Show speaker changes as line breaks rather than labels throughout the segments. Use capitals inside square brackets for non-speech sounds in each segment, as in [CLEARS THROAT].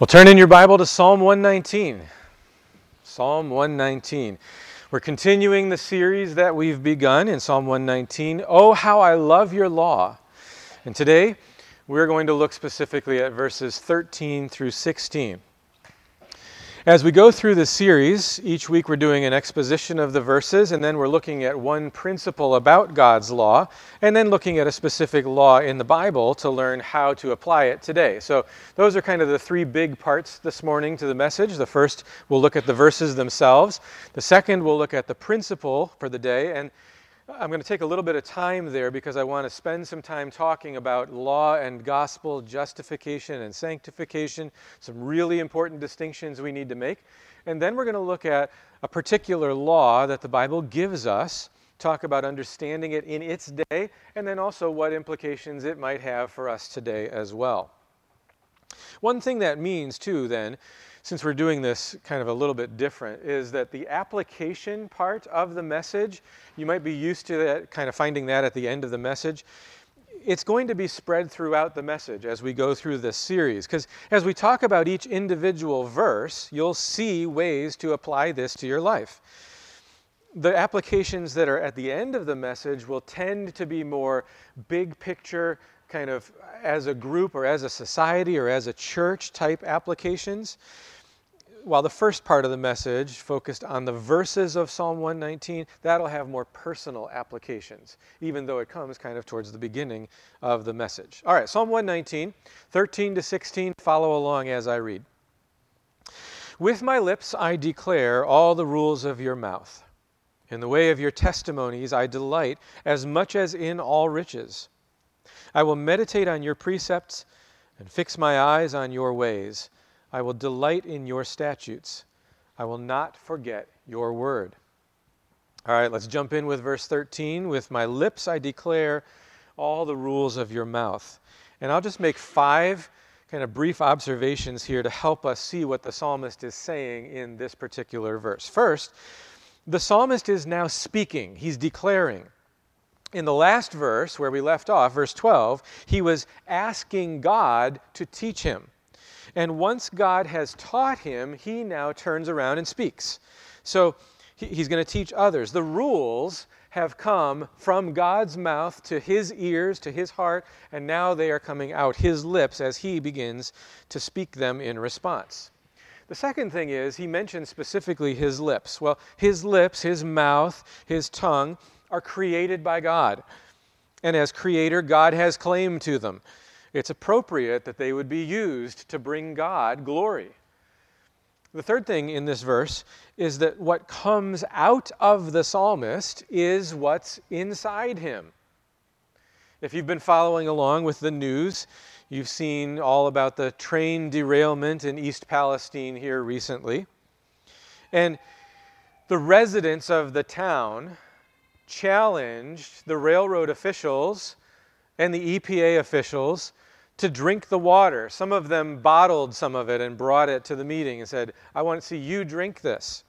Well, turn in your Bible to Psalm 119. Psalm 119. We're continuing the series that we've begun in Psalm 119. Oh, how I love your law. And today we're going to look specifically at verses 13 through 16. As we go through the series, each week we're doing an exposition of the verses, and then we're looking at one principle about God's law, and then looking at a specific law in the Bible to learn how to apply it today. So, those are kind of the three big parts this morning to the message. The first, we'll look at the verses themselves. The second, we'll look at the principle for the day. And I'm going to take a little bit of time there because I want to spend some time talking about law and gospel, justification and sanctification, some really important distinctions we need to make. And then we're going to look at a particular law that the Bible gives us, talk about understanding it in its day, and then also what implications it might have for us today as well. One thing that means, too, then, since we're doing this kind of a little bit different, is that the application part of the message, you might be used to that, kind of finding that at the end of the message. It's going to be spread throughout the message as we go through this series. Because as we talk about each individual verse, you'll see ways to apply this to your life. The applications that are at the end of the message will tend to be more big picture, kind of as a group or as a society or as a church type applications. While the first part of the message focused on the verses of Psalm 119, that'll have more personal applications, even though it comes kind of towards the beginning of the message. All right, Psalm 119, 13 to 16, follow along as I read. With my lips I declare all the rules of your mouth. In the way of your testimonies I delight as much as in all riches. I will meditate on your precepts and fix my eyes on your ways. I will delight in your statutes. I will not forget your word. All right, let's jump in with verse 13. With my lips I declare all the rules of your mouth. And I'll just make five kind of brief observations here to help us see what the psalmist is saying in this particular verse. First, the psalmist is now speaking, he's declaring in the last verse where we left off, verse 12, he was asking God to teach him. And once God has taught him, he now turns around and speaks. So he's going to teach others. The rules have come from God's mouth to his ears, to his heart, and now they are coming out his lips as he begins to speak them in response. The second thing is, he mentions specifically his lips. Well, his lips, his mouth, his tongue, are created by God. And as creator, God has claim to them. It's appropriate that they would be used to bring God glory. The third thing in this verse is that what comes out of the psalmist is what's inside him. If you've been following along with the news, you've seen all about the train derailment in East Palestine here recently. And the residents of the town challenged the railroad officials and the EPA officials to drink the water. Some of them bottled some of it and brought it to the meeting and said, I want to see you drink this.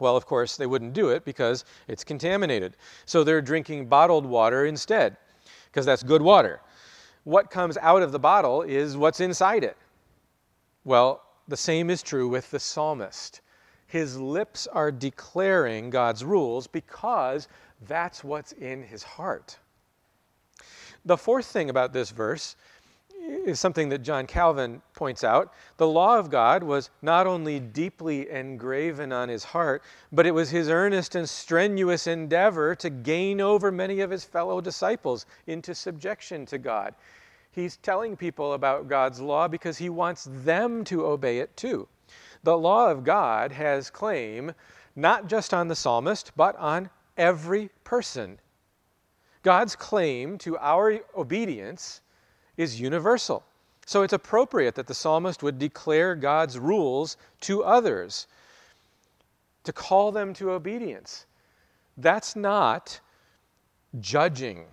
Well, of course, they wouldn't do it because it's contaminated. So they're drinking bottled water instead, because that's good water. What comes out of the bottle is what's inside it. Well, the same is true with the psalmist. His lips are declaring God's rules because that's what's in his heart. The fourth thing about this verse is something that John Calvin points out. The law of God was not only deeply engraven on his heart, but it was his earnest and strenuous endeavor to gain over many of his fellow disciples into subjection to God. He's telling people about God's law because he wants them to obey it too. The law of God has claim not just on the psalmist, but on every person. God's claim to our obedience is universal. So it's appropriate that the psalmist would declare God's rules to others, to call them to obedience. That's not judging,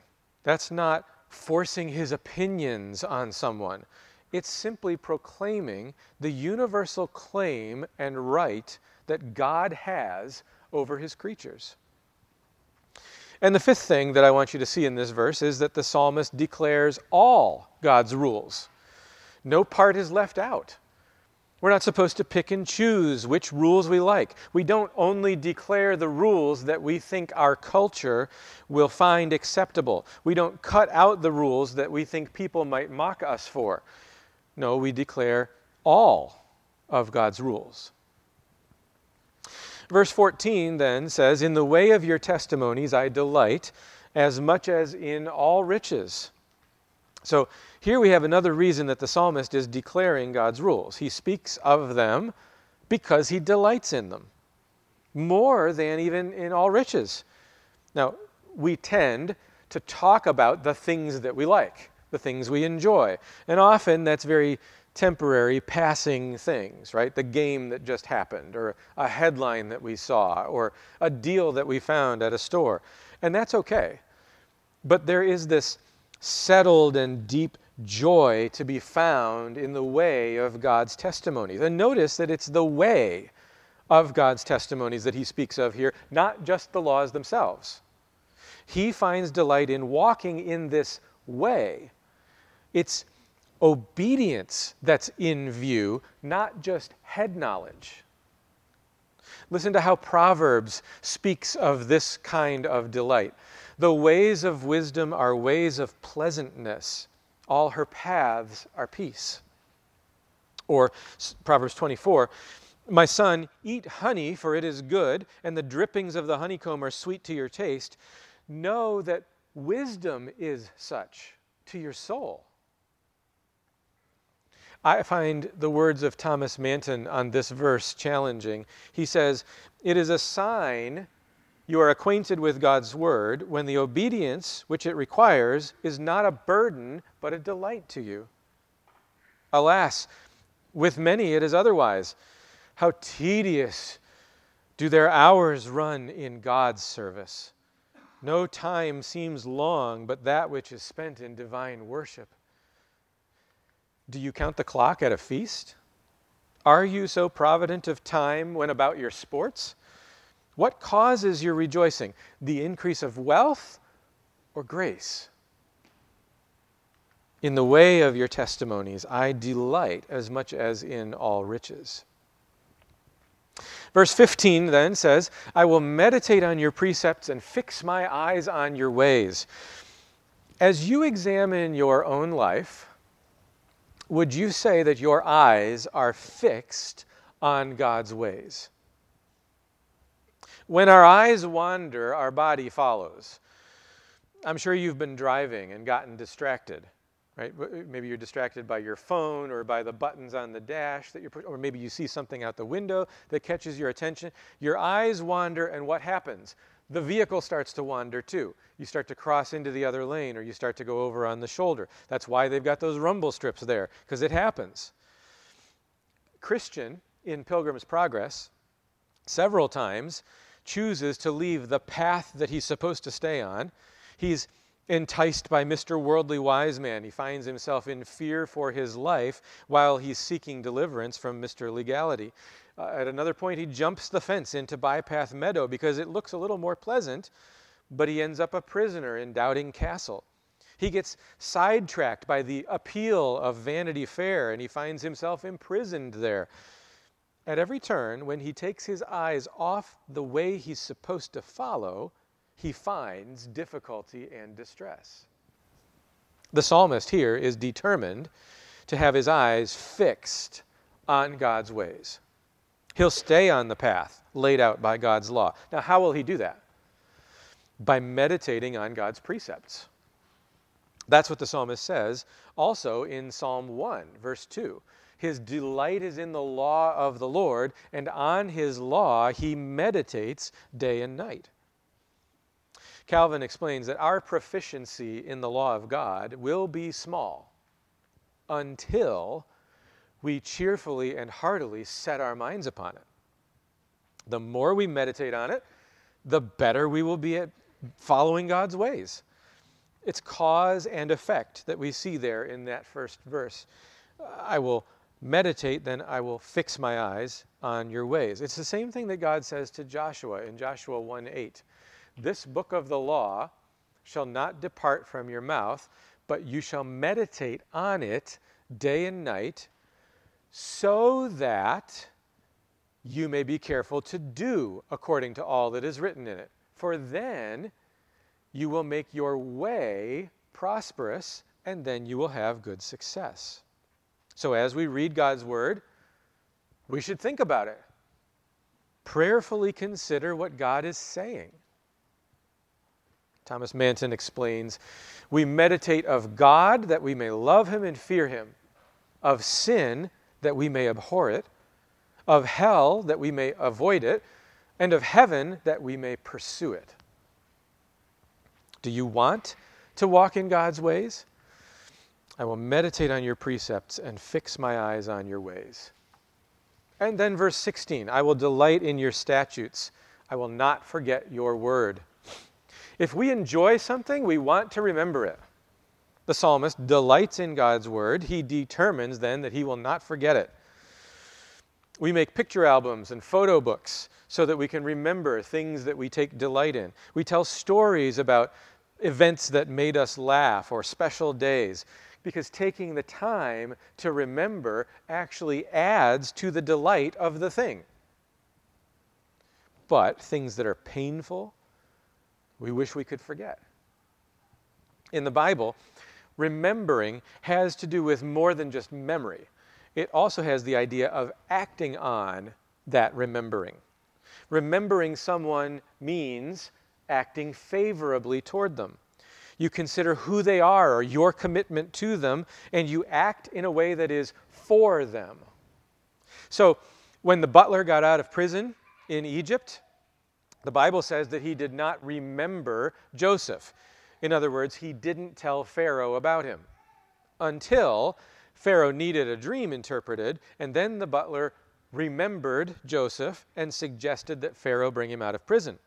that's not forcing his opinions on someone. It's simply proclaiming the universal claim and right that God has over his creatures. And the fifth thing that I want you to see in this verse is that the psalmist declares all God's rules. No part is left out. We're not supposed to pick and choose which rules we like. We don't only declare the rules that we think our culture will find acceptable. We don't cut out the rules that we think people might mock us for. No, we declare all of God's rules. Verse 14 then says, In the way of your testimonies I delight, as much as in all riches. So here we have another reason that the psalmist is declaring God's rules. He speaks of them because he delights in them, more than even in all riches. Now, we tend to talk about the things that we like, the things we enjoy. And often that's very temporary, passing things, right? The game that just happened, or a headline that we saw, or a deal that we found at a store. And that's okay. But there is this settled and deep joy to be found in the way of God's testimonies. And notice that it's the way of God's testimonies that he speaks of here, not just the laws themselves. He finds delight in walking in this way. It's obedience that's in view, not just head knowledge. Listen to how Proverbs speaks of this kind of delight. The ways of wisdom are ways of pleasantness, all her paths are peace. Or Proverbs 24 My son, eat honey, for it is good, and the drippings of the honeycomb are sweet to your taste. Know that wisdom is such to your soul. I find the words of Thomas Manton on this verse challenging. He says, It is a sign you are acquainted with God's word when the obedience which it requires is not a burden, but a delight to you. Alas, with many it is otherwise. How tedious do their hours run in God's service. No time seems long but that which is spent in divine worship. Do you count the clock at a feast? Are you so provident of time when about your sports? What causes your rejoicing? The increase of wealth or grace? In the way of your testimonies, I delight as much as in all riches. Verse 15 then says, I will meditate on your precepts and fix my eyes on your ways. As you examine your own life, would you say that your eyes are fixed on God's ways? When our eyes wander, our body follows. I'm sure you've been driving and gotten distracted, right? Maybe you're distracted by your phone or by the buttons on the dash that you're, putting, or maybe you see something out the window that catches your attention. Your eyes wander, and what happens? The vehicle starts to wander too. You start to cross into the other lane or you start to go over on the shoulder. That's why they've got those rumble strips there, because it happens. Christian in Pilgrim's Progress, several times, chooses to leave the path that he's supposed to stay on. He's enticed by Mr. Worldly Wise Man. He finds himself in fear for his life while he's seeking deliverance from Mr. Legality. Uh, at another point, he jumps the fence into Bypath Meadow because it looks a little more pleasant, but he ends up a prisoner in Doubting Castle. He gets sidetracked by the appeal of Vanity Fair and he finds himself imprisoned there. At every turn, when he takes his eyes off the way he's supposed to follow, he finds difficulty and distress. The psalmist here is determined to have his eyes fixed on God's ways. He'll stay on the path laid out by God's law. Now, how will he do that? By meditating on God's precepts. That's what the psalmist says also in Psalm 1, verse 2. His delight is in the law of the Lord, and on his law he meditates day and night. Calvin explains that our proficiency in the law of God will be small until we cheerfully and heartily set our minds upon it. The more we meditate on it, the better we will be at following God's ways. It's cause and effect that we see there in that first verse. I will meditate, then I will fix my eyes on your ways. It's the same thing that God says to Joshua in Joshua 1 8. This book of the law shall not depart from your mouth, but you shall meditate on it day and night, so that you may be careful to do according to all that is written in it. For then you will make your way prosperous, and then you will have good success. So, as we read God's word, we should think about it. Prayerfully consider what God is saying. Thomas Manton explains We meditate of God that we may love him and fear him, of sin that we may abhor it, of hell that we may avoid it, and of heaven that we may pursue it. Do you want to walk in God's ways? I will meditate on your precepts and fix my eyes on your ways. And then verse 16 I will delight in your statutes, I will not forget your word. If we enjoy something, we want to remember it. The psalmist delights in God's word. He determines then that he will not forget it. We make picture albums and photo books so that we can remember things that we take delight in. We tell stories about events that made us laugh or special days because taking the time to remember actually adds to the delight of the thing. But things that are painful, we wish we could forget. In the Bible, remembering has to do with more than just memory. It also has the idea of acting on that remembering. Remembering someone means acting favorably toward them. You consider who they are or your commitment to them, and you act in a way that is for them. So, when the butler got out of prison in Egypt, the Bible says that he did not remember Joseph. In other words, he didn't tell Pharaoh about him until Pharaoh needed a dream interpreted, and then the butler remembered Joseph and suggested that Pharaoh bring him out of prison.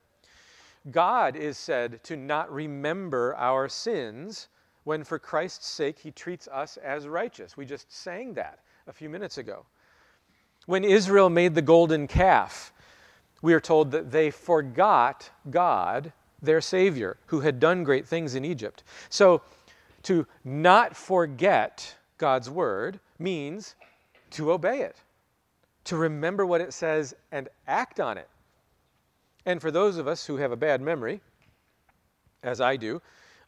God is said to not remember our sins when, for Christ's sake, he treats us as righteous. We just sang that a few minutes ago. When Israel made the golden calf, we are told that they forgot God, their Savior, who had done great things in Egypt. So, to not forget God's word means to obey it, to remember what it says and act on it. And for those of us who have a bad memory, as I do,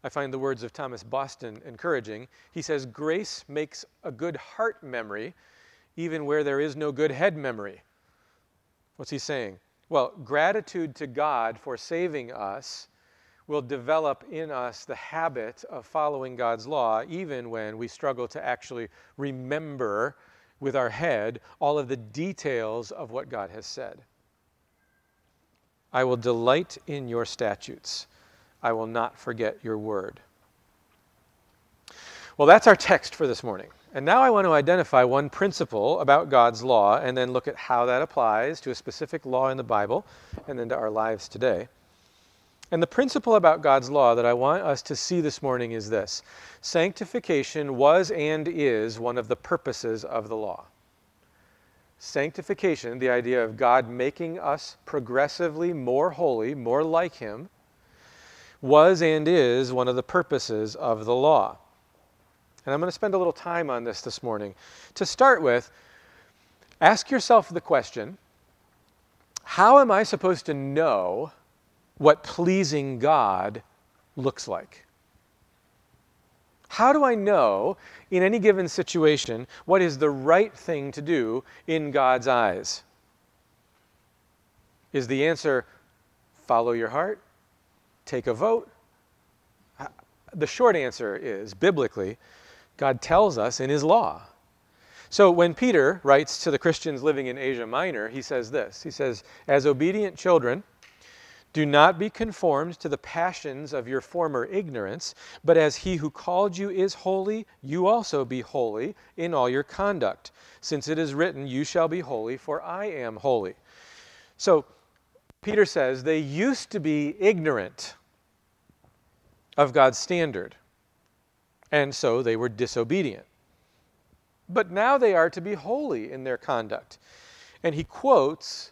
I find the words of Thomas Boston encouraging. He says, Grace makes a good heart memory even where there is no good head memory. What's he saying? Well, gratitude to God for saving us will develop in us the habit of following God's law, even when we struggle to actually remember with our head all of the details of what God has said. I will delight in your statutes. I will not forget your word. Well, that's our text for this morning. And now I want to identify one principle about God's law and then look at how that applies to a specific law in the Bible and then to our lives today. And the principle about God's law that I want us to see this morning is this sanctification was and is one of the purposes of the law. Sanctification, the idea of God making us progressively more holy, more like Him, was and is one of the purposes of the law. And I'm going to spend a little time on this this morning. To start with, ask yourself the question how am I supposed to know what pleasing God looks like? How do I know in any given situation what is the right thing to do in God's eyes? Is the answer follow your heart? Take a vote? Uh, the short answer is biblically, God tells us in His law. So when Peter writes to the Christians living in Asia Minor, he says this He says, As obedient children, do not be conformed to the passions of your former ignorance, but as he who called you is holy, you also be holy in all your conduct, since it is written, You shall be holy, for I am holy. So, Peter says they used to be ignorant of God's standard, and so they were disobedient. But now they are to be holy in their conduct. And he quotes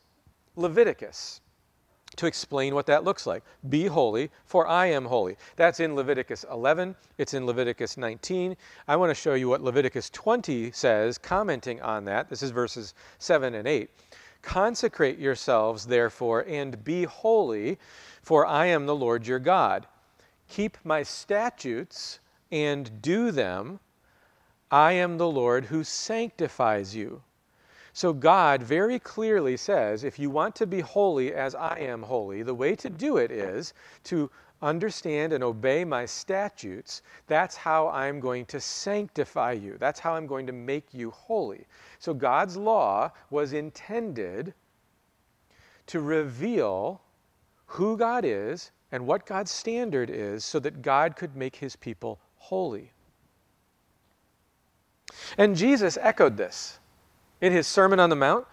Leviticus to explain what that looks like. Be holy, for I am holy. That's in Leviticus 11, it's in Leviticus 19. I want to show you what Leviticus 20 says, commenting on that. This is verses 7 and 8. Consecrate yourselves, therefore, and be holy, for I am the Lord your God. Keep my statutes and do them. I am the Lord who sanctifies you. So God very clearly says if you want to be holy as I am holy, the way to do it is to understand and obey my statutes. That's how I'm going to sanctify you. That's how I'm going to make you holy. So God's law was intended to reveal who God is and what God's standard is so that God could make his people holy. And Jesus echoed this. In his Sermon on the Mount,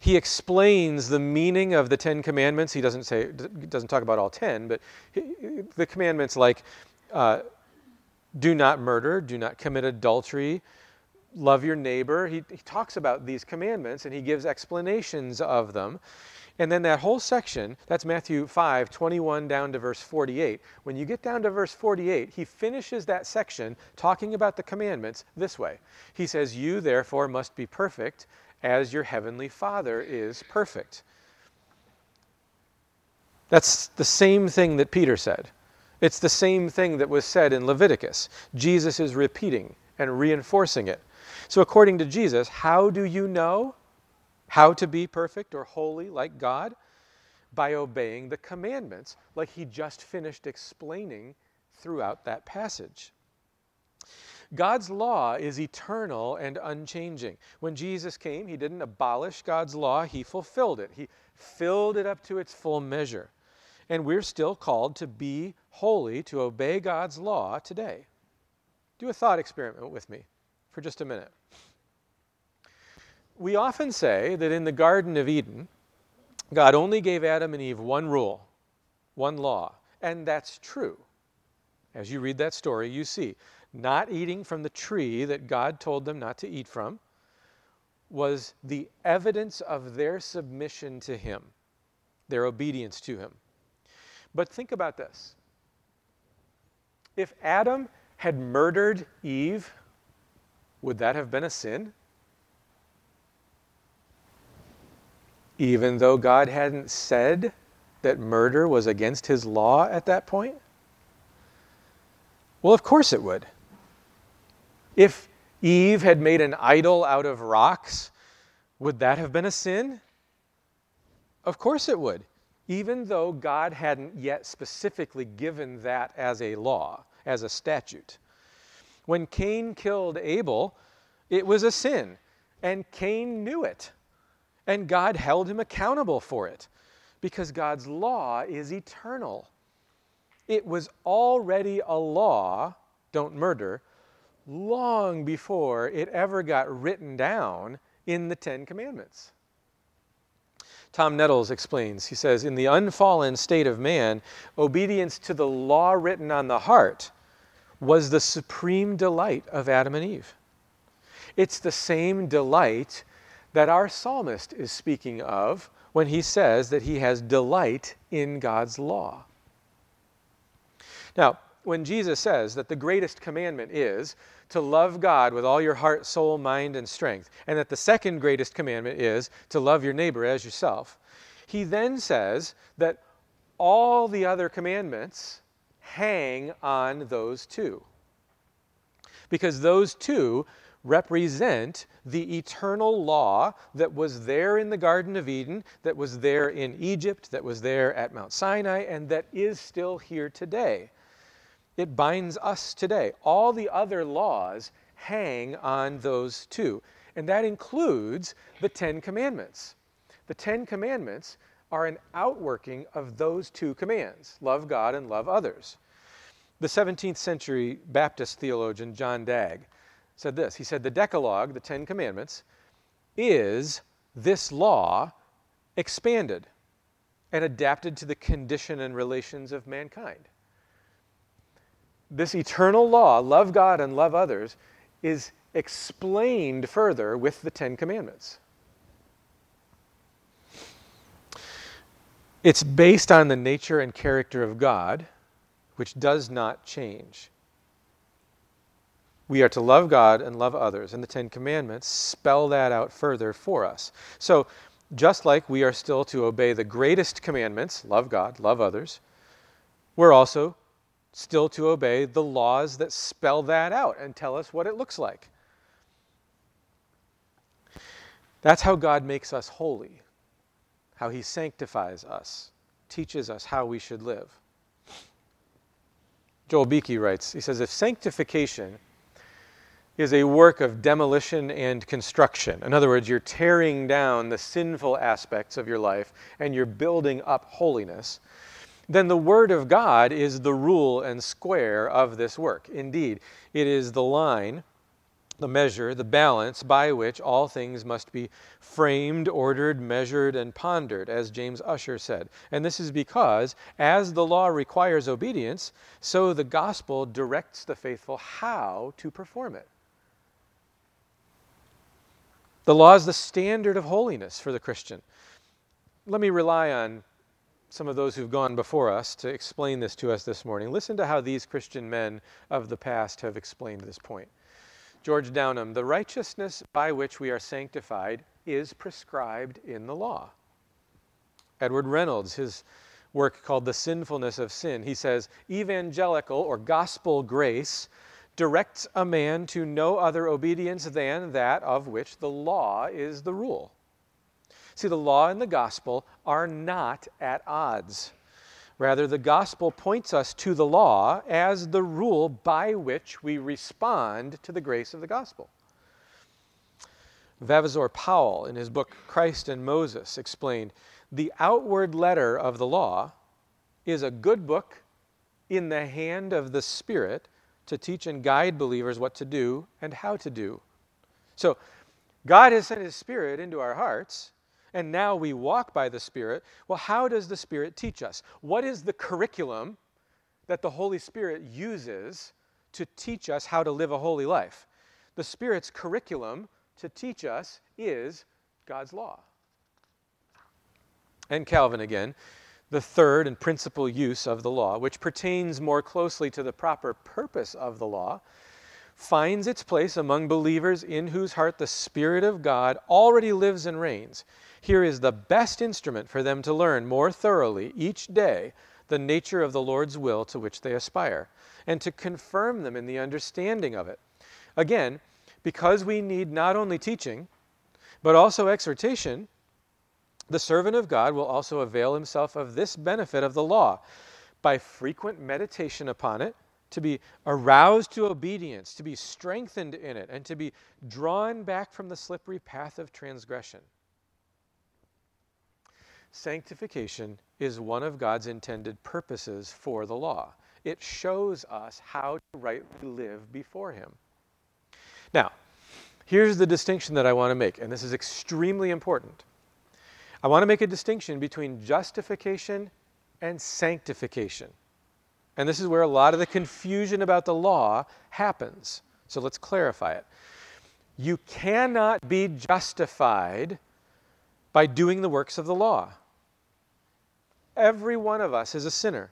he explains the meaning of the Ten Commandments. He doesn't say, doesn't talk about all ten, but the commandments like uh, do not murder, do not commit adultery, love your neighbor. He, he talks about these commandments and he gives explanations of them. And then that whole section, that's Matthew 5, 21 down to verse 48. When you get down to verse 48, he finishes that section talking about the commandments this way. He says, You therefore must be perfect as your heavenly Father is perfect. That's the same thing that Peter said. It's the same thing that was said in Leviticus. Jesus is repeating and reinforcing it. So, according to Jesus, how do you know? How to be perfect or holy like God? By obeying the commandments, like he just finished explaining throughout that passage. God's law is eternal and unchanging. When Jesus came, he didn't abolish God's law, he fulfilled it. He filled it up to its full measure. And we're still called to be holy, to obey God's law today. Do a thought experiment with me for just a minute we often say that in the Garden of Eden, God only gave Adam and Eve one rule, one law, and that's true. As you read that story, you see not eating from the tree that God told them not to eat from was the evidence of their submission to Him, their obedience to Him. But think about this if Adam had murdered Eve, would that have been a sin? Even though God hadn't said that murder was against his law at that point? Well, of course it would. If Eve had made an idol out of rocks, would that have been a sin? Of course it would, even though God hadn't yet specifically given that as a law, as a statute. When Cain killed Abel, it was a sin, and Cain knew it. And God held him accountable for it because God's law is eternal. It was already a law, don't murder, long before it ever got written down in the Ten Commandments. Tom Nettles explains, he says, In the unfallen state of man, obedience to the law written on the heart was the supreme delight of Adam and Eve. It's the same delight that our psalmist is speaking of when he says that he has delight in God's law. Now, when Jesus says that the greatest commandment is to love God with all your heart, soul, mind, and strength, and that the second greatest commandment is to love your neighbor as yourself, he then says that all the other commandments hang on those two. Because those two represent the eternal law that was there in the Garden of Eden, that was there in Egypt, that was there at Mount Sinai, and that is still here today. It binds us today. All the other laws hang on those two, and that includes the Ten Commandments. The Ten Commandments are an outworking of those two commands love God and love others. The 17th century Baptist theologian John Dagg said this He said, The Decalogue, the Ten Commandments, is this law expanded and adapted to the condition and relations of mankind. This eternal law, love God and love others, is explained further with the Ten Commandments. It's based on the nature and character of God, which does not change. We are to love God and love others, and the Ten Commandments spell that out further for us. So, just like we are still to obey the greatest commandments love God, love others we're also still to obey the laws that spell that out and tell us what it looks like. That's how God makes us holy, how He sanctifies us, teaches us how we should live. Joel Beeke writes, he says, if sanctification is a work of demolition and construction, in other words, you're tearing down the sinful aspects of your life and you're building up holiness, then the Word of God is the rule and square of this work. Indeed, it is the line, the measure, the balance by which all things must be framed, ordered, measured, and pondered, as James Ussher said. And this is because, as the law requires obedience, so the gospel directs the faithful how to perform it. The law is the standard of holiness for the Christian. Let me rely on some of those who've gone before us to explain this to us this morning. Listen to how these Christian men of the past have explained this point. George Downham, the righteousness by which we are sanctified is prescribed in the law. Edward Reynolds, his work called The Sinfulness of Sin, he says, evangelical or gospel grace directs a man to no other obedience than that of which the law is the rule. See, the law and the gospel are not at odds. Rather, the gospel points us to the law as the rule by which we respond to the grace of the gospel. Vavasor Powell, in his book Christ and Moses, explained the outward letter of the law is a good book in the hand of the Spirit to teach and guide believers what to do and how to do. So, God has sent His Spirit into our hearts and now we walk by the Spirit. Well, how does the Spirit teach us? What is the curriculum that the Holy Spirit uses to teach us how to live a holy life? The Spirit's curriculum to teach us is God's law. And Calvin again, the third and principal use of the law, which pertains more closely to the proper purpose of the law, finds its place among believers in whose heart the Spirit of God already lives and reigns. Here is the best instrument for them to learn more thoroughly each day the nature of the Lord's will to which they aspire, and to confirm them in the understanding of it. Again, because we need not only teaching, but also exhortation, the servant of God will also avail himself of this benefit of the law by frequent meditation upon it, to be aroused to obedience, to be strengthened in it, and to be drawn back from the slippery path of transgression. Sanctification is one of God's intended purposes for the law. It shows us how to rightly live before Him. Now, here's the distinction that I want to make, and this is extremely important. I want to make a distinction between justification and sanctification. And this is where a lot of the confusion about the law happens. So let's clarify it. You cannot be justified by doing the works of the law. Every one of us is a sinner.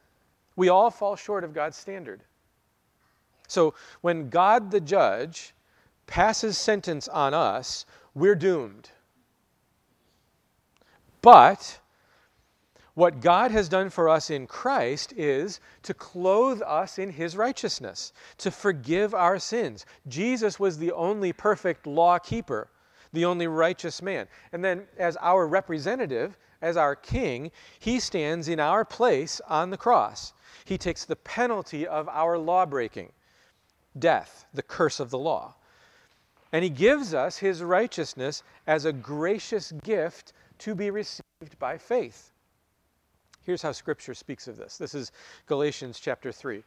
We all fall short of God's standard. So when God the judge passes sentence on us, we're doomed. But what God has done for us in Christ is to clothe us in his righteousness, to forgive our sins. Jesus was the only perfect law keeper, the only righteous man. And then, as our representative, as our king, he stands in our place on the cross. He takes the penalty of our law breaking, death, the curse of the law. And he gives us his righteousness as a gracious gift to be received by faith. Here's how scripture speaks of this. This is Galatians chapter 3.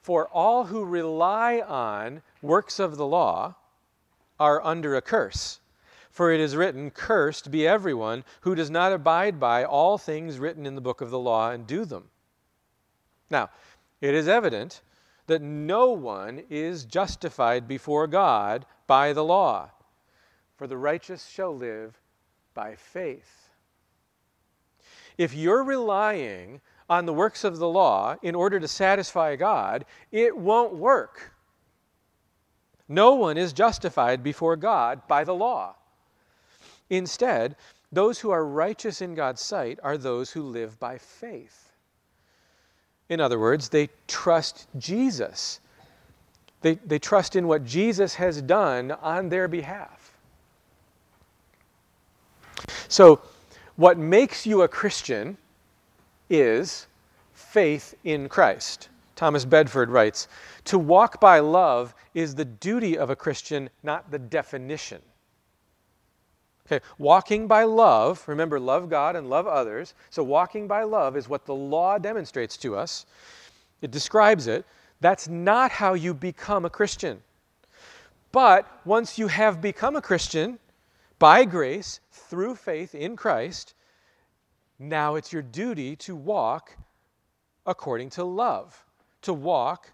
For all who rely on works of the law are under a curse. For it is written, Cursed be everyone who does not abide by all things written in the book of the law and do them. Now, it is evident that no one is justified before God by the law, for the righteous shall live by faith. if you're relying on the works of the law in order to satisfy God, it won't work. No one is justified before God by the law. Instead, those who are righteous in God's sight are those who live by faith. In other words, they trust Jesus. They, they trust in what Jesus has done on their behalf. So, what makes you a Christian is faith in Christ. Thomas Bedford writes To walk by love is the duty of a Christian, not the definition. Okay, walking by love, remember, love God and love others. So, walking by love is what the law demonstrates to us, it describes it. That's not how you become a Christian. But once you have become a Christian, by grace, through faith in Christ, now it's your duty to walk according to love, to walk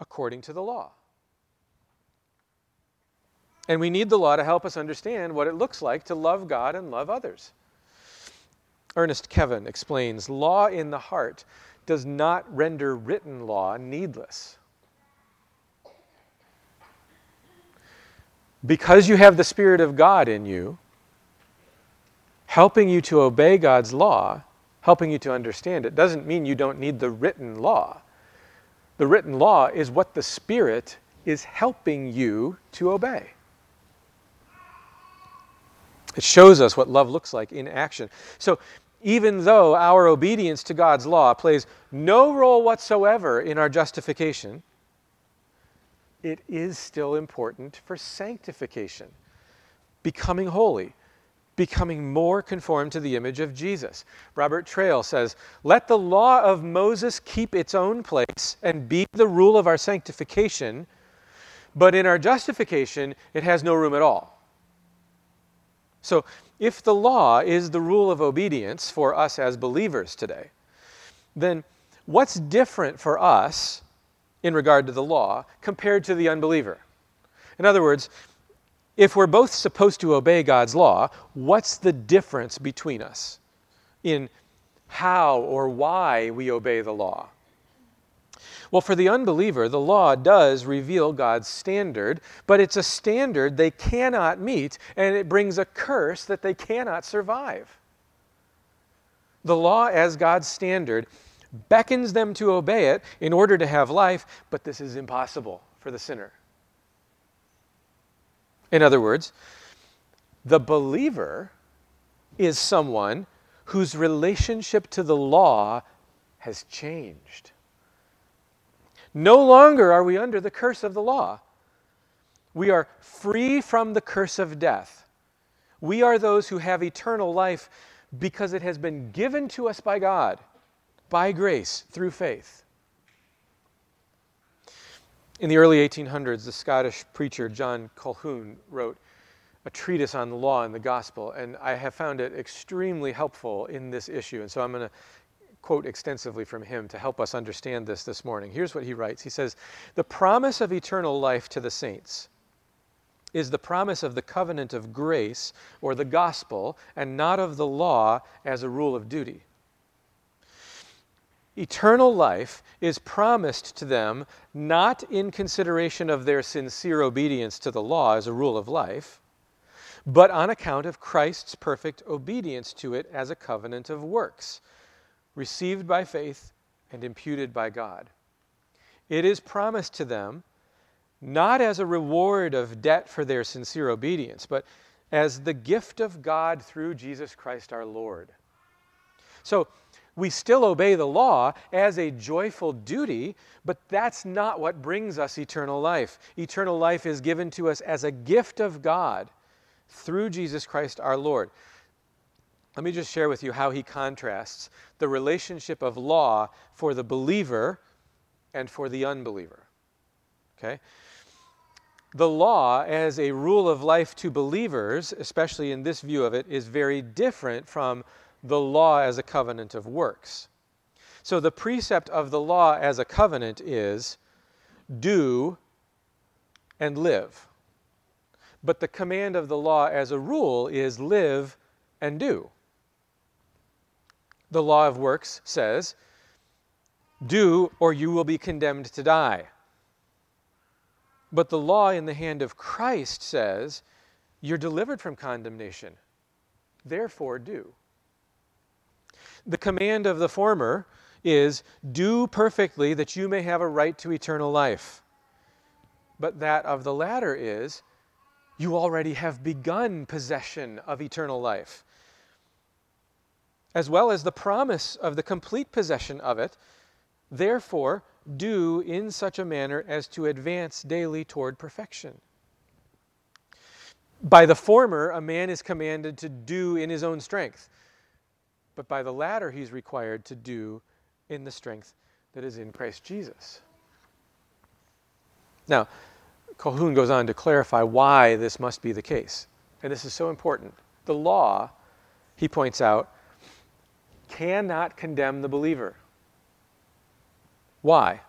according to the law. And we need the law to help us understand what it looks like to love God and love others. Ernest Kevan explains law in the heart does not render written law needless. Because you have the Spirit of God in you, helping you to obey God's law, helping you to understand it, doesn't mean you don't need the written law. The written law is what the Spirit is helping you to obey. It shows us what love looks like in action. So, even though our obedience to God's law plays no role whatsoever in our justification, it is still important for sanctification, becoming holy, becoming more conformed to the image of Jesus. Robert Traill says, Let the law of Moses keep its own place and be the rule of our sanctification, but in our justification, it has no room at all. So, if the law is the rule of obedience for us as believers today, then what's different for us in regard to the law compared to the unbeliever? In other words, if we're both supposed to obey God's law, what's the difference between us in how or why we obey the law? Well, for the unbeliever, the law does reveal God's standard, but it's a standard they cannot meet, and it brings a curse that they cannot survive. The law, as God's standard, beckons them to obey it in order to have life, but this is impossible for the sinner. In other words, the believer is someone whose relationship to the law has changed. No longer are we under the curse of the law. We are free from the curse of death. We are those who have eternal life because it has been given to us by God, by grace, through faith. In the early 1800s, the Scottish preacher John Colquhoun wrote a treatise on the law and the gospel, and I have found it extremely helpful in this issue. And so I'm going to quote extensively from him to help us understand this this morning. Here's what he writes He says, The promise of eternal life to the saints is the promise of the covenant of grace or the gospel and not of the law as a rule of duty. Eternal life is promised to them not in consideration of their sincere obedience to the law as a rule of life, but on account of Christ's perfect obedience to it as a covenant of works received by faith and imputed by God. It is promised to them not as a reward of debt for their sincere obedience, but as the gift of God through Jesus Christ our Lord. So, we still obey the law as a joyful duty, but that's not what brings us eternal life. Eternal life is given to us as a gift of God through Jesus Christ our Lord. Let me just share with you how he contrasts the relationship of law for the believer and for the unbeliever. Okay? The law, as a rule of life to believers, especially in this view of it, is very different from the law as a covenant of works. So, the precept of the law as a covenant is do and live. But the command of the law as a rule is live and do. The law of works says, Do or you will be condemned to die. But the law in the hand of Christ says, You're delivered from condemnation. Therefore, do. The command of the former is, Do perfectly that you may have a right to eternal life. But that of the latter is, You already have begun possession of eternal life, as well as the promise of the complete possession of it. Therefore, do in such a manner as to advance daily toward perfection. By the former, a man is commanded to do in his own strength, but by the latter, he's required to do in the strength that is in Christ Jesus. Now, Colquhoun goes on to clarify why this must be the case. And this is so important. The law, he points out, cannot condemn the believer. Why?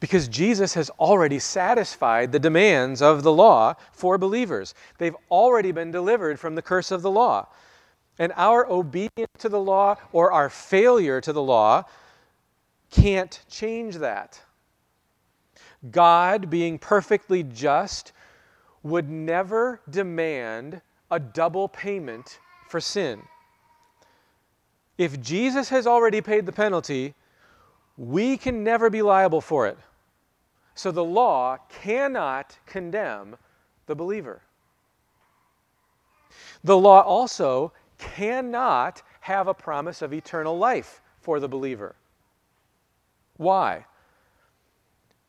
Because Jesus has already satisfied the demands of the law for believers. They've already been delivered from the curse of the law. And our obedience to the law or our failure to the law can't change that. God, being perfectly just, would never demand a double payment for sin. If Jesus has already paid the penalty, we can never be liable for it. So the law cannot condemn the believer. The law also cannot have a promise of eternal life for the believer. Why?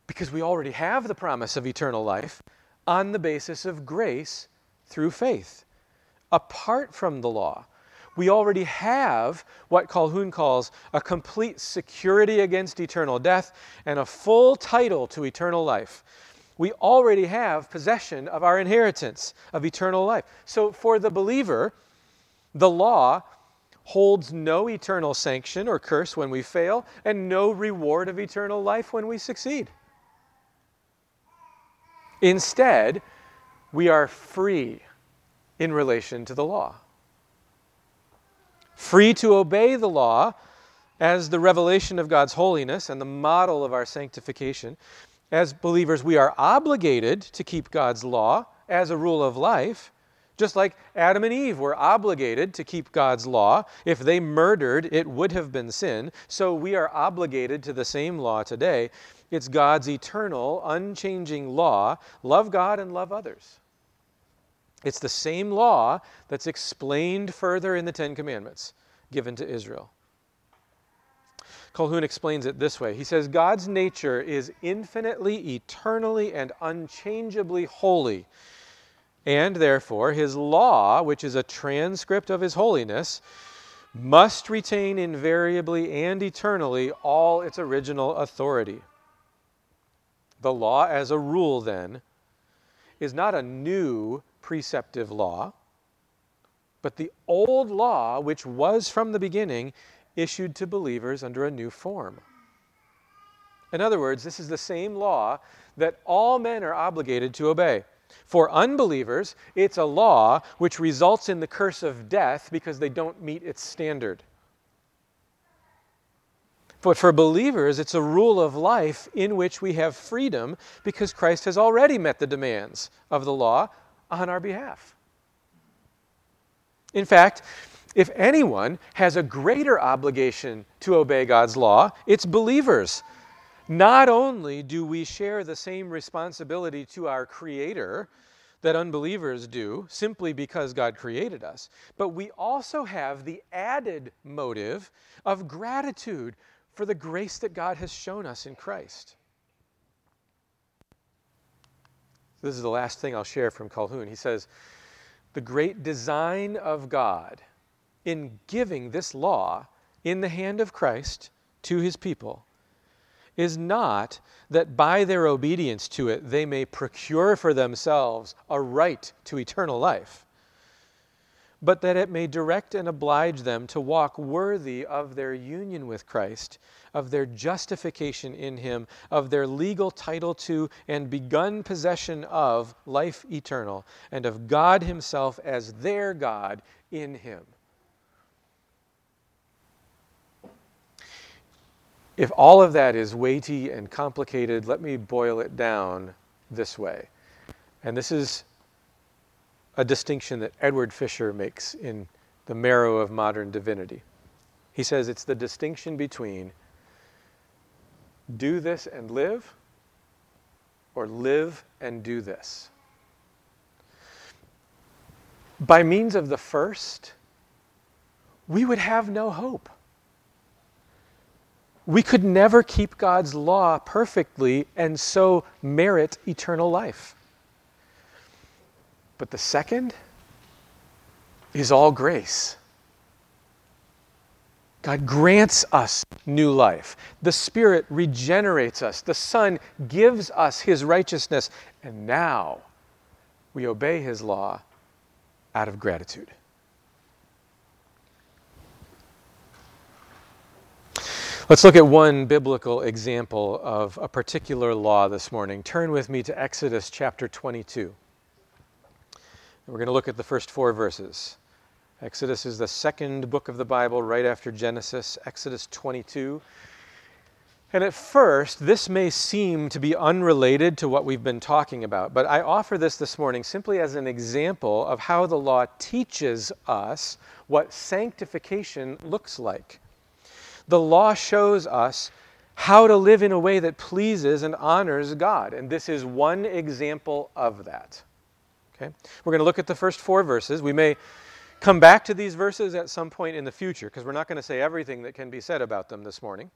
Because we already have the promise of eternal life on the basis of grace through faith. Apart from the law, we already have what Colquhoun calls a complete security against eternal death and a full title to eternal life. We already have possession of our inheritance of eternal life. So for the believer, the law holds no eternal sanction or curse when we fail, and no reward of eternal life when we succeed. Instead, we are free in relation to the law. Free to obey the law as the revelation of God's holiness and the model of our sanctification. As believers, we are obligated to keep God's law as a rule of life just like Adam and Eve were obligated to keep God's law. If they murdered, it would have been sin. So we are obligated to the same law today. It's God's eternal, unchanging law love God and love others. It's the same law that's explained further in the Ten Commandments given to Israel. Colquhoun explains it this way He says, God's nature is infinitely, eternally, and unchangeably holy. And therefore, his law, which is a transcript of his holiness, must retain invariably and eternally all its original authority. The law, as a rule, then, is not a new preceptive law, but the old law, which was from the beginning, issued to believers under a new form. In other words, this is the same law that all men are obligated to obey. For unbelievers, it's a law which results in the curse of death because they don't meet its standard. But for believers, it's a rule of life in which we have freedom because Christ has already met the demands of the law on our behalf. In fact, if anyone has a greater obligation to obey God's law, it's believers not only do we share the same responsibility to our Creator that unbelievers do, simply because God created us, but we also have the added motive of gratitude for the grace that God has shown us in Christ. This is the last thing I'll share from Colquhoun. He says, The great design of God in giving this law in the hand of Christ to his people is not that by their obedience to it they may procure for themselves a right to eternal life, but that it may direct and oblige them to walk worthy of their union with Christ, of their justification in Him, of their legal title to and begun possession of life eternal, and of God Himself as their God in Him. If all of that is weighty and complicated, let me boil it down this way. And this is a distinction that Edward Fisher makes in The Marrow of Modern Divinity. He says it's the distinction between do this and live or live and do this. By means of the first, we would have no hope. We could never keep God's law perfectly and so merit eternal life. But the second is all grace. God grants us new life. The Spirit regenerates us. The Son gives us His righteousness. And now we obey His law out of gratitude. Let's look at one biblical example of a particular law this morning. Turn with me to Exodus chapter 22. We're going to look at the first four verses. Exodus is the second book of the Bible right after Genesis, Exodus 22. And at first, this may seem to be unrelated to what we've been talking about, but I offer this this morning simply as an example of how the law teaches us what sanctification looks like the law shows us how to live in a way that pleases and honors God. And this is one example of that. Okay? We're going to look at the first four verses. We may come back to these verses at some point in the future because we're not going to say everything that can be said about them this morning,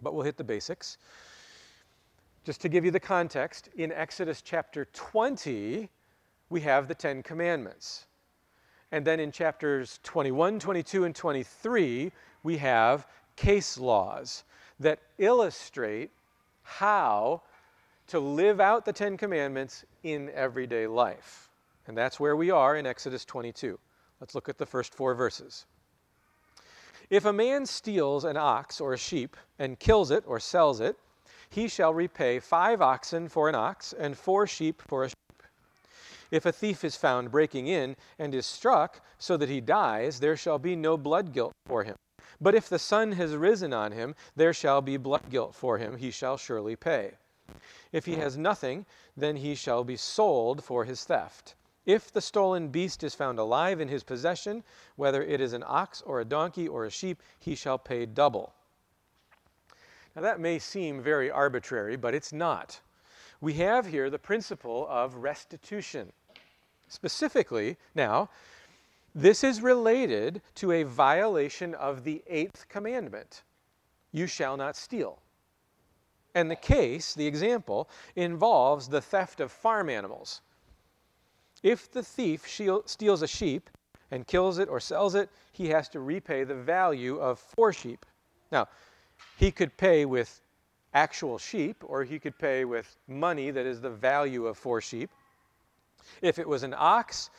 but we'll hit the basics. Just to give you the context, in Exodus chapter 20, we have the Ten Commandments. And then in chapters 21, 22, and 23, we have case laws that illustrate how to live out the Ten Commandments in everyday life. And that's where we are in Exodus 22. Let's look at the first four verses. If a man steals an ox or a sheep and kills it or sells it, he shall repay five oxen for an ox and four sheep for a sheep. If a thief is found breaking in and is struck so that he dies, there shall be no blood guilt for him. But if the sun has risen on him, there shall be blood guilt for him, he shall surely pay. If he has nothing, then he shall be sold for his theft. If the stolen beast is found alive in his possession, whether it is an ox or a donkey or a sheep, he shall pay double. Now that may seem very arbitrary, but it's not. We have here the principle of restitution. Specifically, now, this is related to a violation of the eighth commandment you shall not steal. And the case, the example, involves the theft of farm animals. If the thief steals a sheep and kills it or sells it, he has to repay the value of four sheep. Now, he could pay with actual sheep, or he could pay with money that is the value of four sheep. If it was an ox,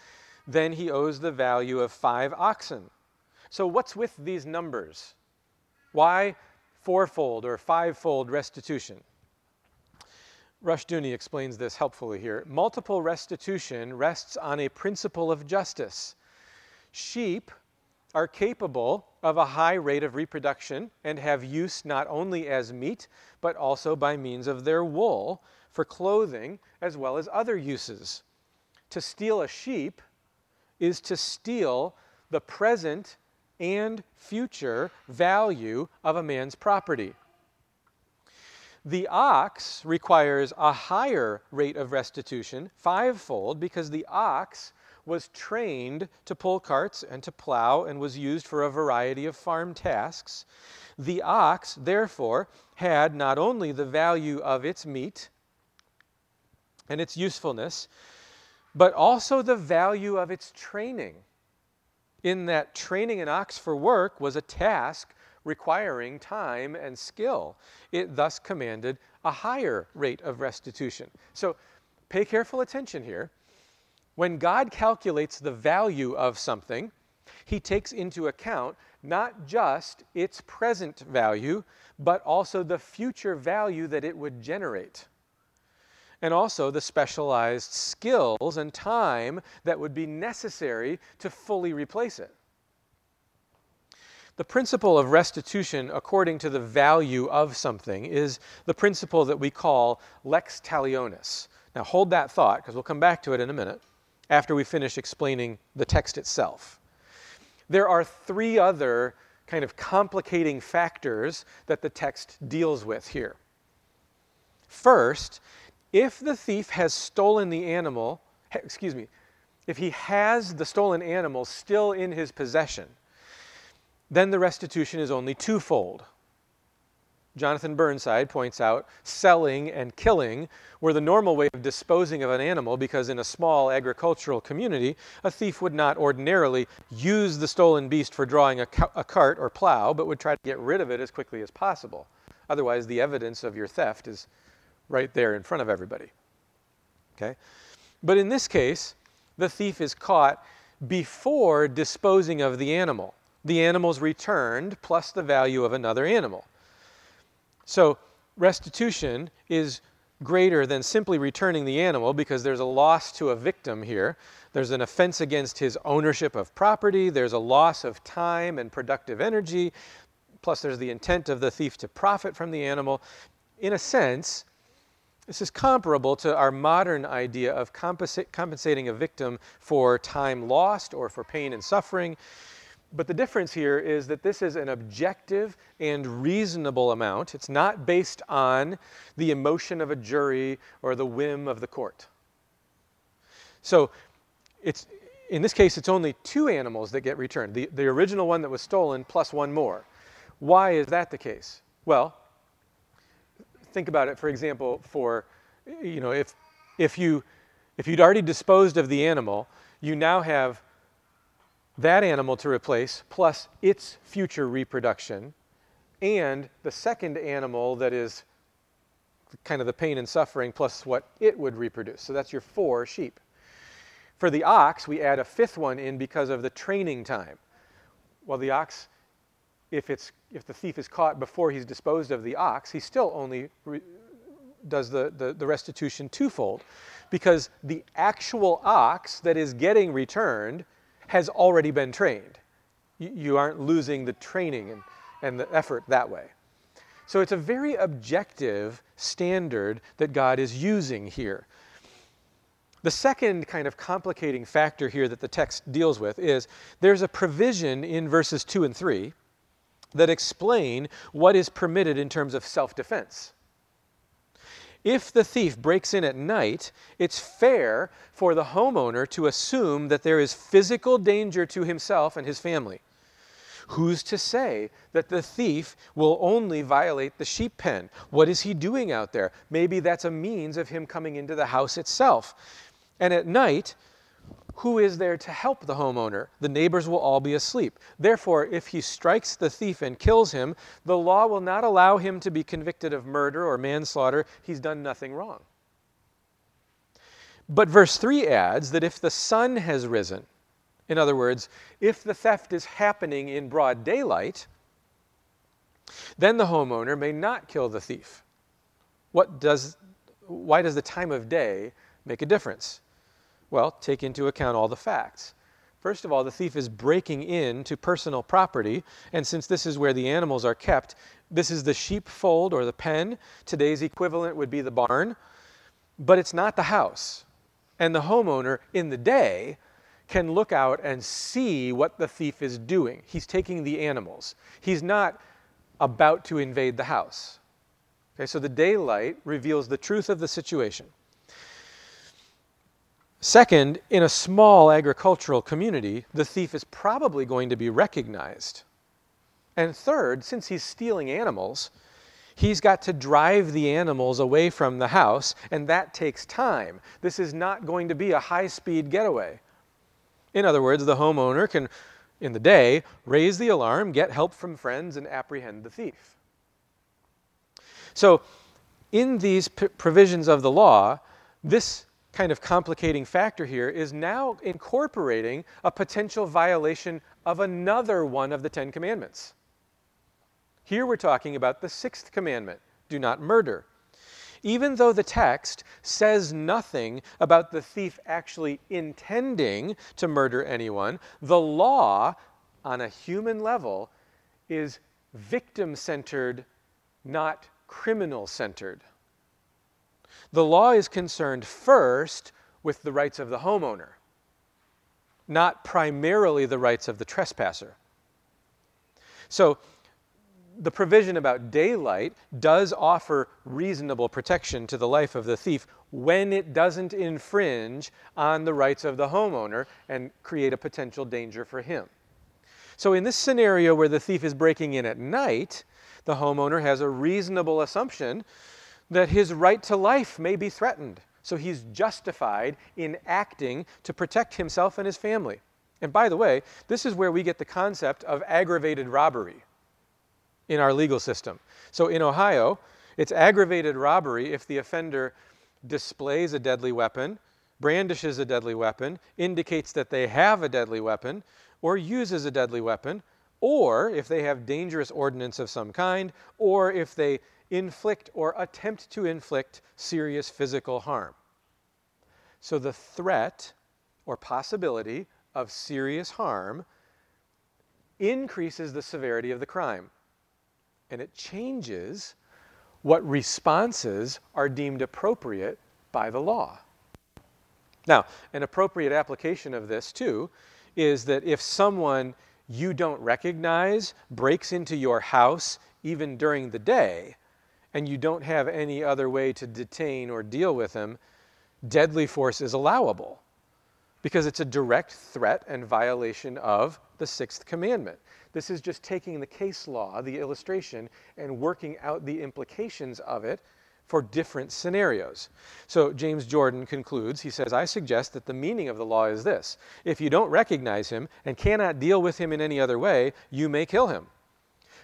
then he owes the value of five oxen. So, what's with these numbers? Why fourfold or fivefold restitution? Rushdoony explains this helpfully here. Multiple restitution rests on a principle of justice. Sheep are capable of a high rate of reproduction and have use not only as meat, but also by means of their wool for clothing as well as other uses. To steal a sheep is to steal the present and future value of a man's property. The ox requires a higher rate of restitution, fivefold, because the ox was trained to pull carts and to plow and was used for a variety of farm tasks. The ox, therefore, had not only the value of its meat and its usefulness, but also the value of its training. In that training an ox for work was a task requiring time and skill. It thus commanded a higher rate of restitution. So pay careful attention here. When God calculates the value of something, he takes into account not just its present value, but also the future value that it would generate and also the specialized skills and time that would be necessary to fully replace it. The principle of restitution according to the value of something is the principle that we call lex talionis. Now hold that thought because we'll come back to it in a minute after we finish explaining the text itself. There are three other kind of complicating factors that the text deals with here. First, if the thief has stolen the animal, excuse me, if he has the stolen animal still in his possession, then the restitution is only twofold. Jonathan Burnside points out selling and killing were the normal way of disposing of an animal because in a small agricultural community, a thief would not ordinarily use the stolen beast for drawing a, a, cart or plow, but would try to get rid of it as quickly as possible. Otherwise, the evidence of your theft is right there in front of everybody. Okay? But in this case, the thief is caught before disposing of the animal the animal's returned plus the value of another animal. So restitution is greater than simply returning the animal because there's a loss to a victim here. There's an offense against his ownership of property. There's a loss of time and productive energy. Plus, there's the intent of the thief to profit from the animal. In a sense, this is comparable to our modern idea of compensa- compensating a victim for time lost or for pain and suffering. But the difference here is that this is an objective and reasonable amount. It's not based on the emotion of a jury or the whim of the court. So it's, in this case, it's only two animals that get returned the, the original one that was stolen plus one more. Why is that the case? Well, think about it, for example, for, you know, if, if, you, if you'd already disposed of the animal, you now have that animal to replace, plus its future reproduction, and the second animal that is kind of the pain and suffering, plus what it would reproduce. So that's your four sheep. For the ox, we add a fifth one in because of the training time. Well, the ox, if, it's, if the thief is caught before he's disposed of the ox, he still only re- does the, the, the restitution twofold because the actual ox that is getting returned has already been trained. You, you aren't losing the training and, and the effort that way. So it's a very objective standard that God is using here. The second kind of complicating factor here that the text deals with is there's a provision in verses 2 and 3 that explain what is permitted in terms of self defense. If the thief breaks in at night, it's fair for the homeowner to assume that there is physical danger to himself and his family. Who's to say that the thief will only violate the sheep pen? What is he doing out there? Maybe that's a means of him coming into the house itself. And at night, who is there to help the homeowner? The neighbors will all be asleep. Therefore, if he strikes the thief and kills him, the law will not allow him to be convicted of murder or manslaughter. He's done nothing wrong. But verse 3 adds that if the sun has risen, in other words, if the theft is happening in broad daylight, then the homeowner may not kill the thief. What does, why does the time of day make a difference? Well, take into account all the facts. First of all, the thief is breaking into personal property, and since this is where the animals are kept, this is the sheepfold or the pen. Today's equivalent would be the barn, but it's not the house. And the homeowner in the day can look out and see what the thief is doing. He's taking the animals, he's not about to invade the house. Okay, so the daylight reveals the truth of the situation. Second, in a small agricultural community, the thief is probably going to be recognized. And third, since he's stealing animals, he's got to drive the animals away from the house, and that takes time. This is not going to be a high speed getaway. In other words, the homeowner can, in the day, raise the alarm, get help from friends, and apprehend the thief. So, in these p- provisions of the law, this kind of complicating factor here is now incorporating a potential violation of another one of the Ten Commandments. Here we're talking about the sixth commandment do not murder. Even though the text says nothing about the thief actually intending to murder anyone, the law, on a human level, is victim centered, not criminal centered. The law is concerned first with the rights of the homeowner, not primarily the rights of the trespasser. So, the provision about daylight does offer reasonable protection to the life of the thief when it doesn't infringe on the rights of the homeowner and create a potential danger for him. So, in this scenario where the thief is breaking in at night, the homeowner has a reasonable assumption that his right to life may be threatened. So, he's justified in acting to protect himself and his family. And by the way, this is where we get the concept of aggravated robbery in our legal system. So in Ohio, it's aggravated robbery if the offender displays a deadly weapon, brandishes a deadly weapon, indicates that they have a deadly weapon, or uses a deadly weapon, or if they have dangerous ordnance of some kind, or if they inflict or attempt to inflict serious physical harm. So the threat or possibility of serious harm increases the severity of the crime. And it changes what responses are deemed appropriate by the law. Now, an appropriate application of this, too, is that if someone you don't recognize breaks into your house even during the day, and you don't have any other way to detain or deal with them, deadly force is allowable because it's a direct threat and violation of the sixth commandment. This is just taking the case law, the illustration, and working out the implications of it for different scenarios. So James Jordan concludes, he says, I suggest that the meaning of the law is this if you don't recognize him and cannot deal with him in any other way, you may kill him.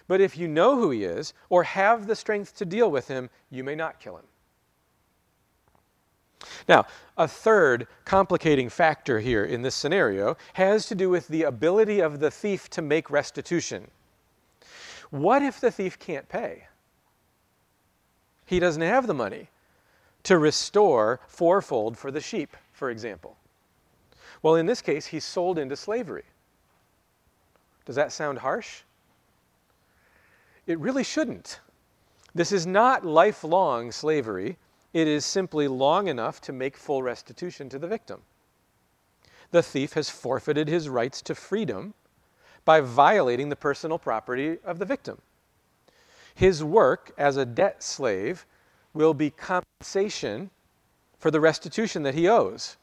But if you know who he is or have the strength to deal with him, you may not kill him. Now, a third complicating factor here in this scenario has to do with the ability of the thief to make restitution. What if the thief can't pay? He doesn't have the money to restore fourfold for the sheep, for example. Well, in this case, he's sold into slavery. Does that sound harsh? It really shouldn't. This is not lifelong slavery. It is simply long enough to make full restitution to the victim. The thief has forfeited his rights to freedom by violating the personal property of the victim. His work as a debt slave will be compensation for the restitution that he owes.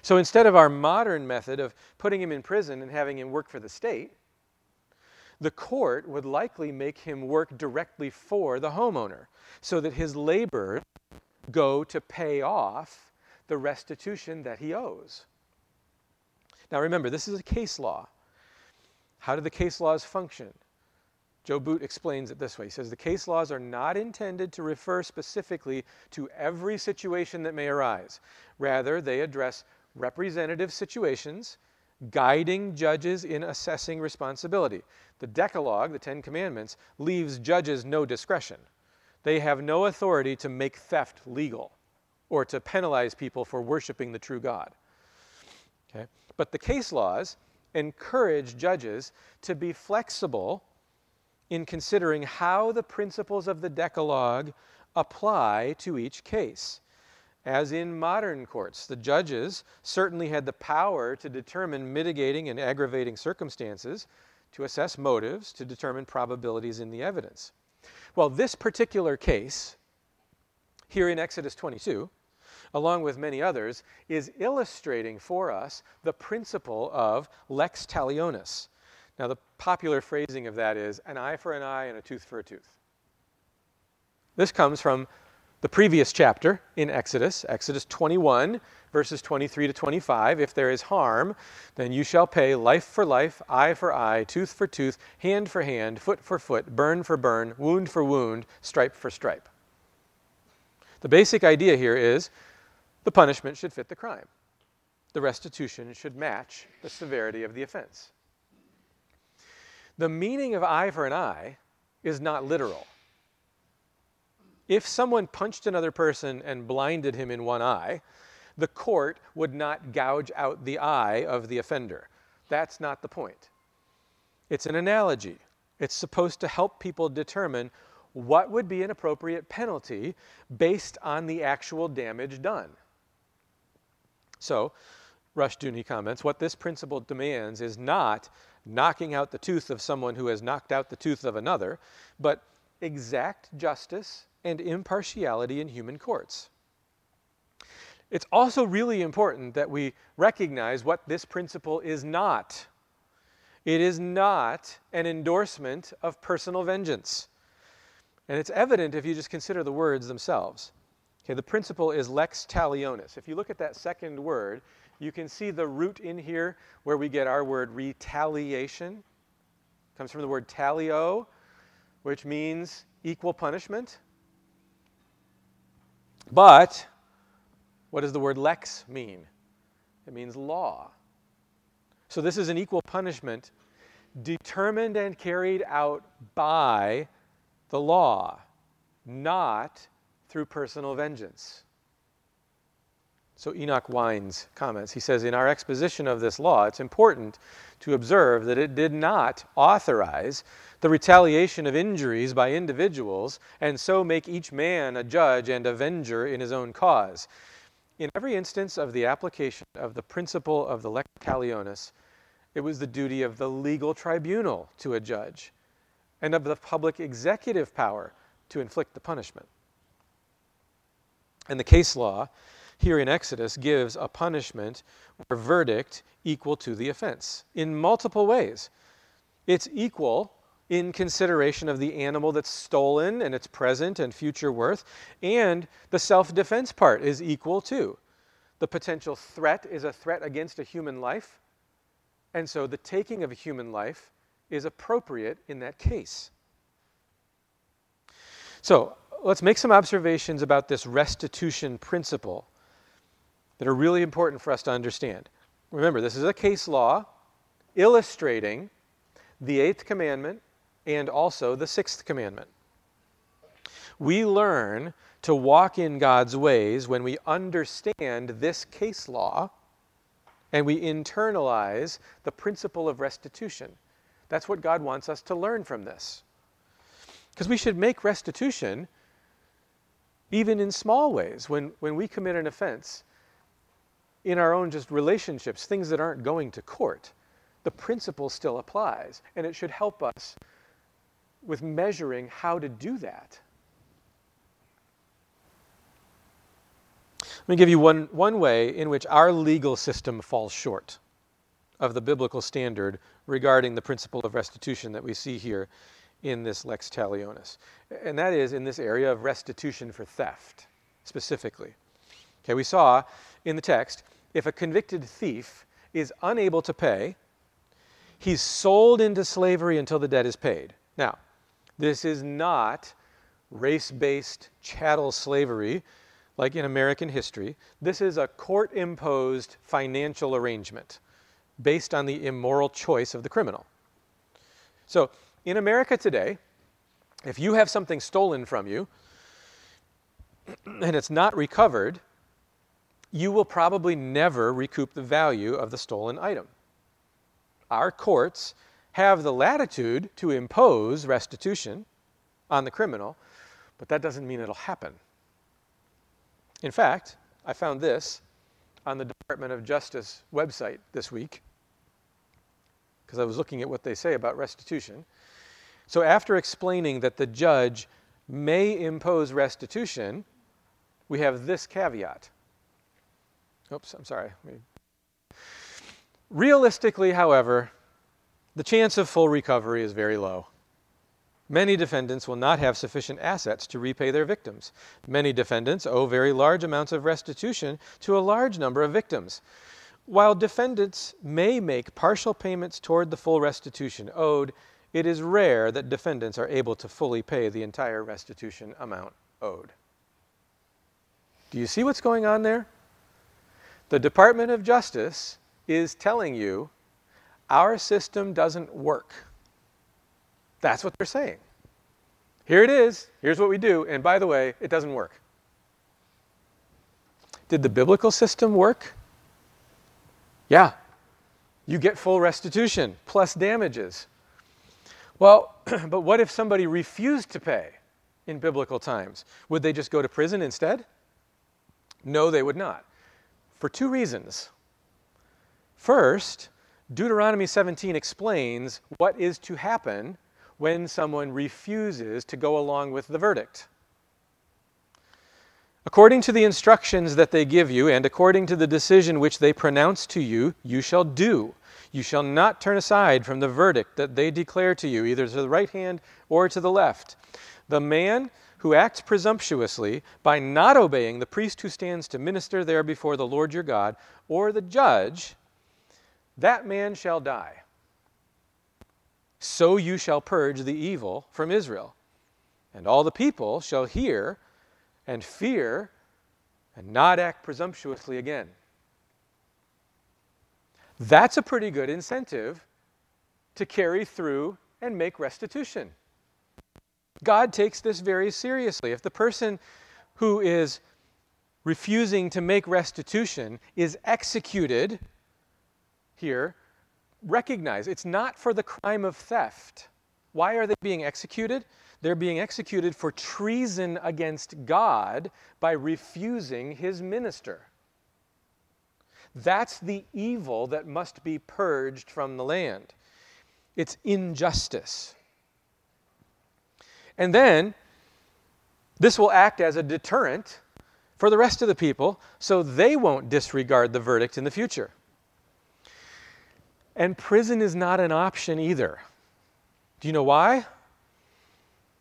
So instead of our modern method of putting him in prison and having him work for the state, the court would likely make him work directly for the homeowner so that his labor go to pay off the restitution that he owes. Now remember, this is a case law. How do the case laws function? Joe Boot explains it this way. He says the case laws are not intended to refer specifically to every situation that may arise. Rather, they address representative situations, guiding judges in assessing responsibility. The Decalogue, the Ten Commandments, leaves judges no discretion. They have no authority to make theft legal or to penalize people for worshiping the true God. Okay? But the case laws encourage judges to be flexible in considering how the principles of the Decalogue apply to each case. As in modern courts, the judges certainly had the power to determine mitigating and aggravating circumstances, to assess motives, to determine probabilities in the evidence. Well, this particular case, here in Exodus 22, along with many others, is illustrating for us the principle of lex talionis. Now, the popular phrasing of that is an eye for an eye and a tooth for a tooth. This comes from the previous chapter in Exodus, Exodus 21, verses 23 to 25. If there is harm, then you shall pay life for life, eye for eye, tooth for tooth, hand for hand, foot for foot, burn for burn, wound for wound, stripe for stripe. The basic idea here is the punishment should fit the crime. The restitution should match the severity of the offense. The meaning of eye for an eye is not literal. If someone punched another person and blinded him in one eye, the court would not gouge out the eye of the offender. That's not the point. It's an analogy. It's supposed to help people determine what would be an appropriate penalty based on the actual damage done. So, Rushdoony comments what this principle demands is not knocking out the tooth of someone who has knocked out the tooth of another, but exact justice and impartiality in human courts. It's also really important that we recognize what this principle is not. It is not an endorsement of personal vengeance. And it's evident if you just consider the words themselves. Okay, the principle is lex talionis. If you look at that second word, you can see the root in here where we get our word retaliation. It comes from the word talio, which means equal punishment. But what does the word lex mean? It means law. So this is an equal punishment determined and carried out by the law, not through personal vengeance. So Enoch Wines comments. He says, In our exposition of this law, it's important to observe that it did not authorize the retaliation of injuries by individuals and so make each man a judge and avenger in his own cause. In every instance of the application of the principle of the lex talionis, it was the duty of the legal tribunal to adjudge and of the public executive power to inflict the punishment. And the case law here in Exodus gives a punishment or verdict equal to the offense in multiple ways. It's equal in consideration of the animal that's stolen and its present and future worth. And the self defense part is equal too. The potential threat is a threat against a human life. And so the taking of a human life is appropriate in that case. So let's make some observations about this restitution principle that are really important for us to understand. Remember, this is a case law illustrating the eighth commandment and also the sixth commandment. We learn to walk in God's ways when we understand this case law and we internalize the principle of restitution. That's what God wants us to learn from this. Because we should make restitution even in small ways. When, when we commit an offense in our own just relationships, things that aren't going to court, the principle still applies. And it should help us with measuring how to do that. Let me give you one, one way in which our legal system falls short of the biblical standard regarding the principle of restitution that we see here in this lex talionis. And that is in this area of restitution for theft, specifically. Okay, we saw in the text if a convicted thief is unable to pay, he's sold into slavery until the debt is paid. Now, this is not race based chattel slavery like in American history. This is a court imposed financial arrangement based on the immoral choice of the criminal. So, in America today, if you have something stolen from you [CLEARS THROAT] and it's not recovered, you will probably never recoup the value of the stolen item. Our courts have the latitude to impose restitution on the criminal, but that doesn't mean it'll happen. In fact, I found this on the Department of Justice website this week because I was looking at what they say about restitution. So, after explaining that the judge may impose restitution, we have this caveat. Oops, I'm sorry. Realistically, however, the chance of full recovery is very low. Many defendants will not have sufficient assets to repay their victims. Many defendants owe very large amounts of restitution to a large number of victims. While defendants may make partial payments toward the full restitution owed, it is rare that defendants are able to fully pay the entire restitution amount owed. Do you see what's going on there? The Department of Justice is telling you our system doesn't work. That's what they're saying. Here it is. Here's what we do. And by the way, it doesn't work. Did the biblical system work? Yeah. You get full restitution plus damages. Well, [CLEARS THROAT] but what if somebody refused to pay in biblical times? Would they just go to prison instead? No, they would not. For two reasons. First, Deuteronomy 17 explains what is to happen when someone refuses to go along with the verdict. According to the instructions that they give you, and according to the decision which they pronounce to you, you shall do. You shall not turn aside from the verdict that they declare to you, either to the right hand or to the left. The man who acts presumptuously by not obeying the priest who stands to minister there before the Lord your God, or the judge, that man shall die. So you shall purge the evil from Israel. And all the people shall hear and fear and not act presumptuously again. That's a pretty good incentive to carry through and make restitution. God takes this very seriously. If the person who is refusing to make restitution is executed here, recognize it's not for the crime of theft. Why are they being executed? They're being executed for treason against God by refusing his minister. That's the evil that must be purged from the land. It's injustice. And then this will act as a deterrent for the rest of the people so they won't disregard the verdict in the future. And prison is not an option either. Do you know why?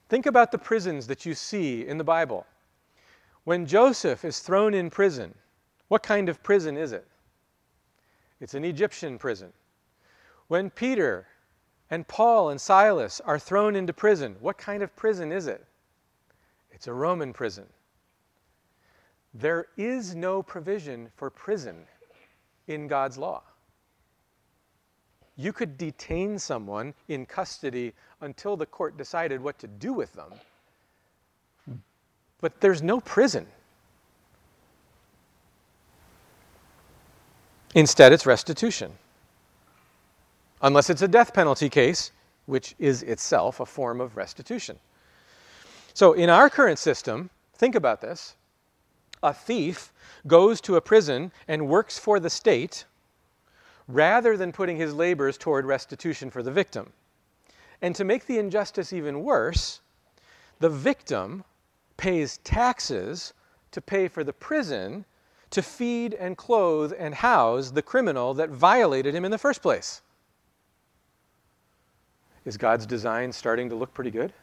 Think about the prisons that you see in the Bible. When Joseph is thrown in prison, what kind of prison is it? It's an Egyptian prison. When Peter and Paul and Silas are thrown into prison, what kind of prison is it? It's a Roman prison. There is no provision for prison in God's law. You could detain someone in custody until the court decided what to do with them. But there's no prison. Instead, it's restitution. Unless it's a death penalty case, which is itself a form of restitution. So, in our current system, think about this a thief goes to a prison and works for the state rather than putting his labors toward restitution for the victim. And to make the injustice even worse, the victim pays taxes to pay for the prison to feed and clothe and house the criminal that violated him in the first place. Is God's design starting to look pretty good?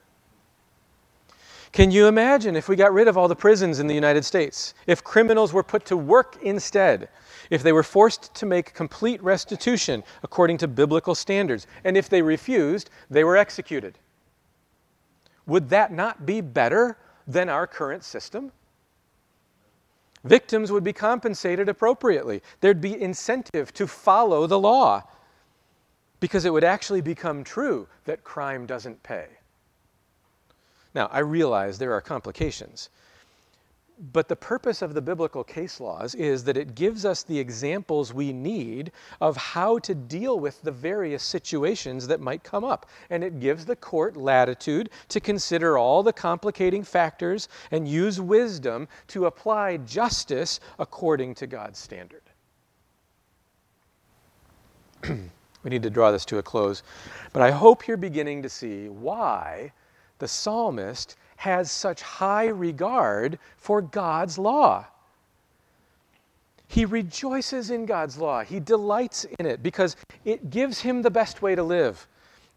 Can you imagine if we got rid of all the prisons in the United States? If criminals were put to work instead? If they were forced to make complete restitution according to biblical standards? And if they refused, they were executed? Would that not be better than our current system? Victims would be compensated appropriately. There'd be incentive to follow the law because it would actually become true that crime doesn't pay. Now, I realize there are complications. But the purpose of the biblical case laws is that it gives us the examples we need of how to deal with the various situations that might come up. And it gives the court latitude to consider all the complicating factors and use wisdom to apply justice according to God's standard. [CLEARS THROAT] we need to draw this to a close. But I hope you're beginning to see why the psalmist has such high regard for God's law. He rejoices in God's law. He delights in it because it gives him the best way to live.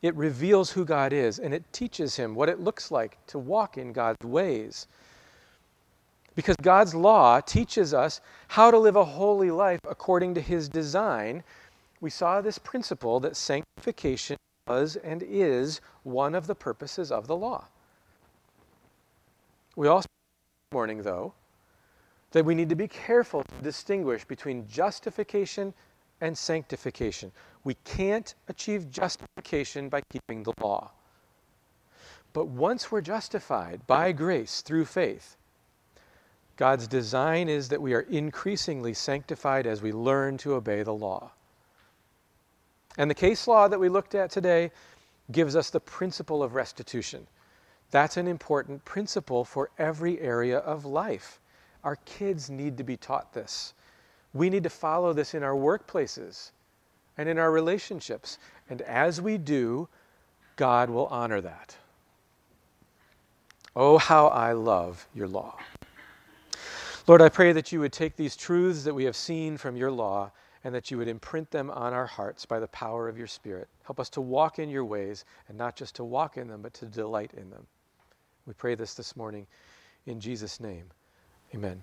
It reveals who God is and it teaches him what it looks like to walk in God's ways. Because God's law teaches us how to live a holy life according to his design. We saw this principle that sanctification was and is one of the purposes of the law. We also morning though that we need to be careful to distinguish between justification and sanctification. We can't achieve justification by keeping the law. But once we're justified by grace through faith, God's design is that we are increasingly sanctified as we learn to obey the law. And the case law that we looked at today gives us the principle of restitution. That's an important principle for every area of life. Our kids need to be taught this. We need to follow this in our workplaces and in our relationships. And as we do, God will honor that. Oh, how I love your law. Lord, I pray that you would take these truths that we have seen from your law and that you would imprint them on our hearts by the power of your Spirit. Help us to walk in your ways and not just to walk in them, but to delight in them. We pray this this morning in Jesus' name. Amen.